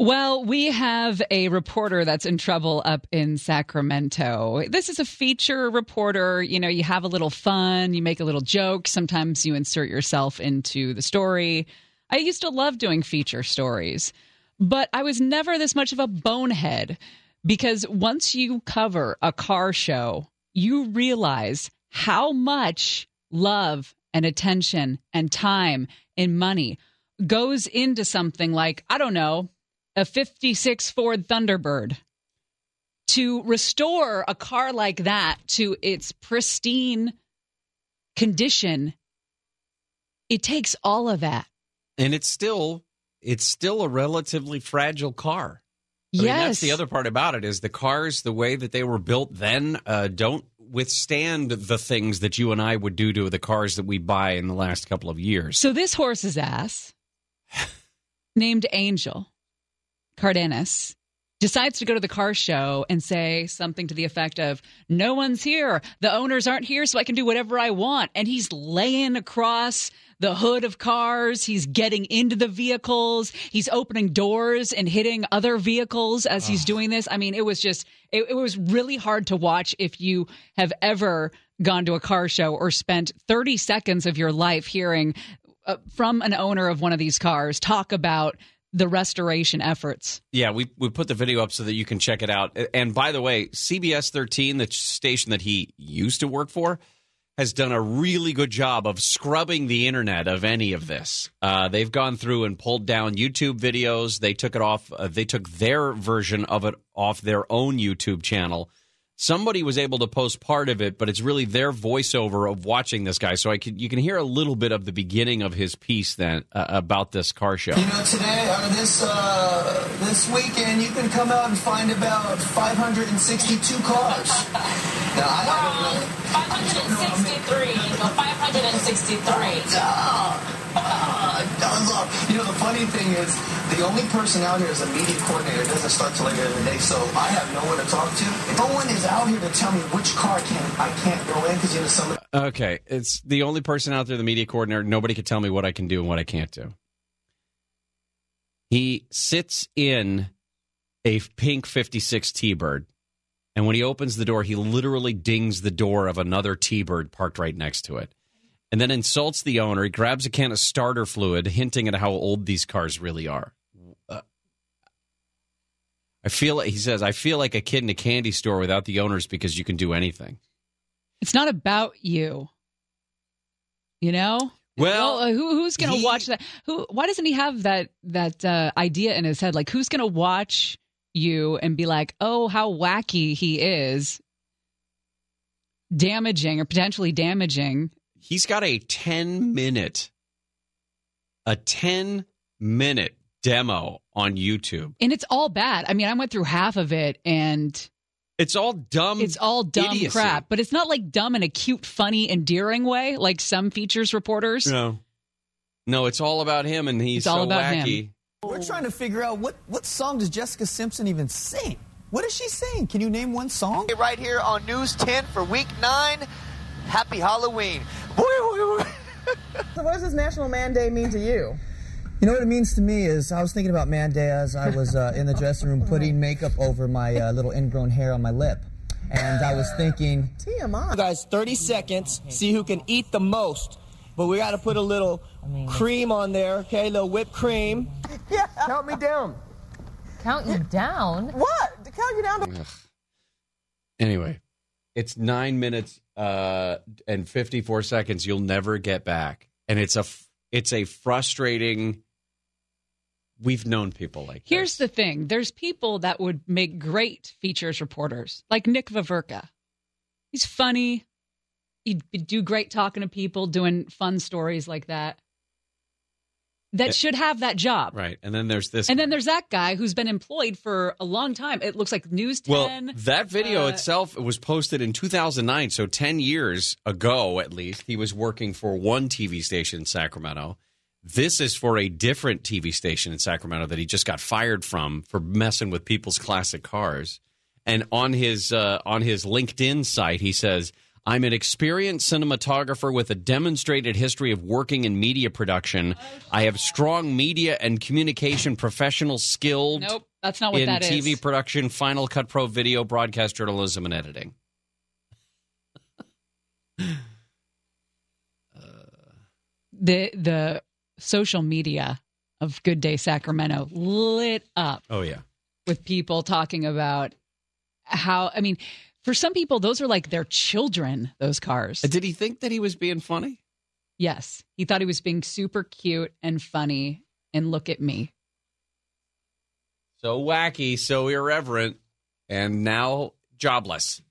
Well, we have a reporter that's in trouble up in Sacramento. This is a feature reporter. You know, you have a little fun, you make a little joke. Sometimes you insert yourself into the story. I used to love doing feature stories, but I was never this much of a bonehead because once you cover a car show, you realize how much love and attention and time and money goes into something like, I don't know, a 56 Ford Thunderbird. To restore a car like that to its pristine condition, it takes all of that. And it's still it's still a relatively fragile car. I yes. mean, that's the other part about it is the cars, the way that they were built then, uh, don't withstand the things that you and I would do to the cars that we buy in the last couple of years. So this horse's ass, named Angel Cardenas, decides to go to the car show and say something to the effect of, No one's here. The owners aren't here, so I can do whatever I want. And he's laying across the hood of cars. He's getting into the vehicles. He's opening doors and hitting other vehicles as he's doing this. I mean, it was just, it, it was really hard to watch if you have ever gone to a car show or spent 30 seconds of your life hearing uh, from an owner of one of these cars talk about the restoration efforts. Yeah, we we put the video up so that you can check it out. And by the way, CBS 13, the station that he used to work for, has done a really good job of scrubbing the internet of any of this. Uh, they've gone through and pulled down YouTube videos. They took it off. Uh, they took their version of it off their own YouTube channel. Somebody was able to post part of it, but it's really their voiceover of watching this guy. So I can you can hear a little bit of the beginning of his piece then uh, about this car show. You know, today or this uh, this weekend, you can come out and find about 562 cars. Now, I, I don't know. 563. No, 563. Ah, ah, look, you know, the funny thing is, the only person out here is a media coordinator. It doesn't start till later in the day, so I have no one to talk to. No one is out here to tell me which car can I can't go in because you know some. of Okay, it's the only person out there, the media coordinator. Nobody can tell me what I can do and what I can't do. He sits in a pink 56 T Bird, and when he opens the door, he literally dings the door of another T Bird parked right next to it, and then insults the owner. He grabs a can of starter fluid, hinting at how old these cars really are. Uh, I feel like he says, I feel like a kid in a candy store without the owners because you can do anything. It's not about you. You know? Well, uh, who, who's going to watch that? Who? Why doesn't he have that that uh, idea in his head? Like, who's going to watch you and be like, "Oh, how wacky he is," damaging or potentially damaging? He's got a 10 minute a 10 minute demo on YouTube. And it's all bad. I mean, I went through half of it, and It's all dumb. it's all dumb idiocy. crap. But it's not like dumb in a cute, funny, endearing way, like some features reporters. No. No, it's all about him and he's It's all so about him. wacky. We're trying to figure out what what song does Jessica Simpson even sing? What is she saying? Can you name one song? Right here on News 10 for Week 9. Happy Halloween. So what does this National Man Day mean to you? You know what it means to me is I was thinking about Man Day as I was uh, in the dressing room putting makeup over my uh, little ingrown hair on my lip. And I was thinking, TMI. guys, 30 seconds, see who can eat the most. But we got to put a little cream on there, okay? A little whipped cream. Yeah. Count me down. Count you down. What? To count you down to Anyway, it's nine minutes uh, and 54 seconds you'll never get back. And it's a, it's a frustrating. We've known people like Here's this. the thing there's people that would make great features reporters, like Nick Vaverka. He's funny. He'd do great talking to people, doing fun stories like that. That should have that job. Right. And then there's this. And then there's that guy who's been employed for a long time. It looks like News 10. Well, that video uh, itself was posted in 2009, so 10 years ago at least. He was working for one TV station in Sacramento. This is for a different TV station in Sacramento that he just got fired from for messing with people's classic cars. And on his uh, on his LinkedIn site, he says, I'm an experienced cinematographer with a demonstrated history of working in media production. I have strong media and communication professional skills Nope, that's not what in that is. TV production, Final Cut Pro video, broadcast journalism, and editing. the the social media of Good Day Sacramento lit up Oh yeah. with people talking about how I mean, for some people those are like their children, those cars. Did he think that he was being funny? Yes. He thought he was being super cute and funny and look at me. So wacky, so irreverent, and now jobless.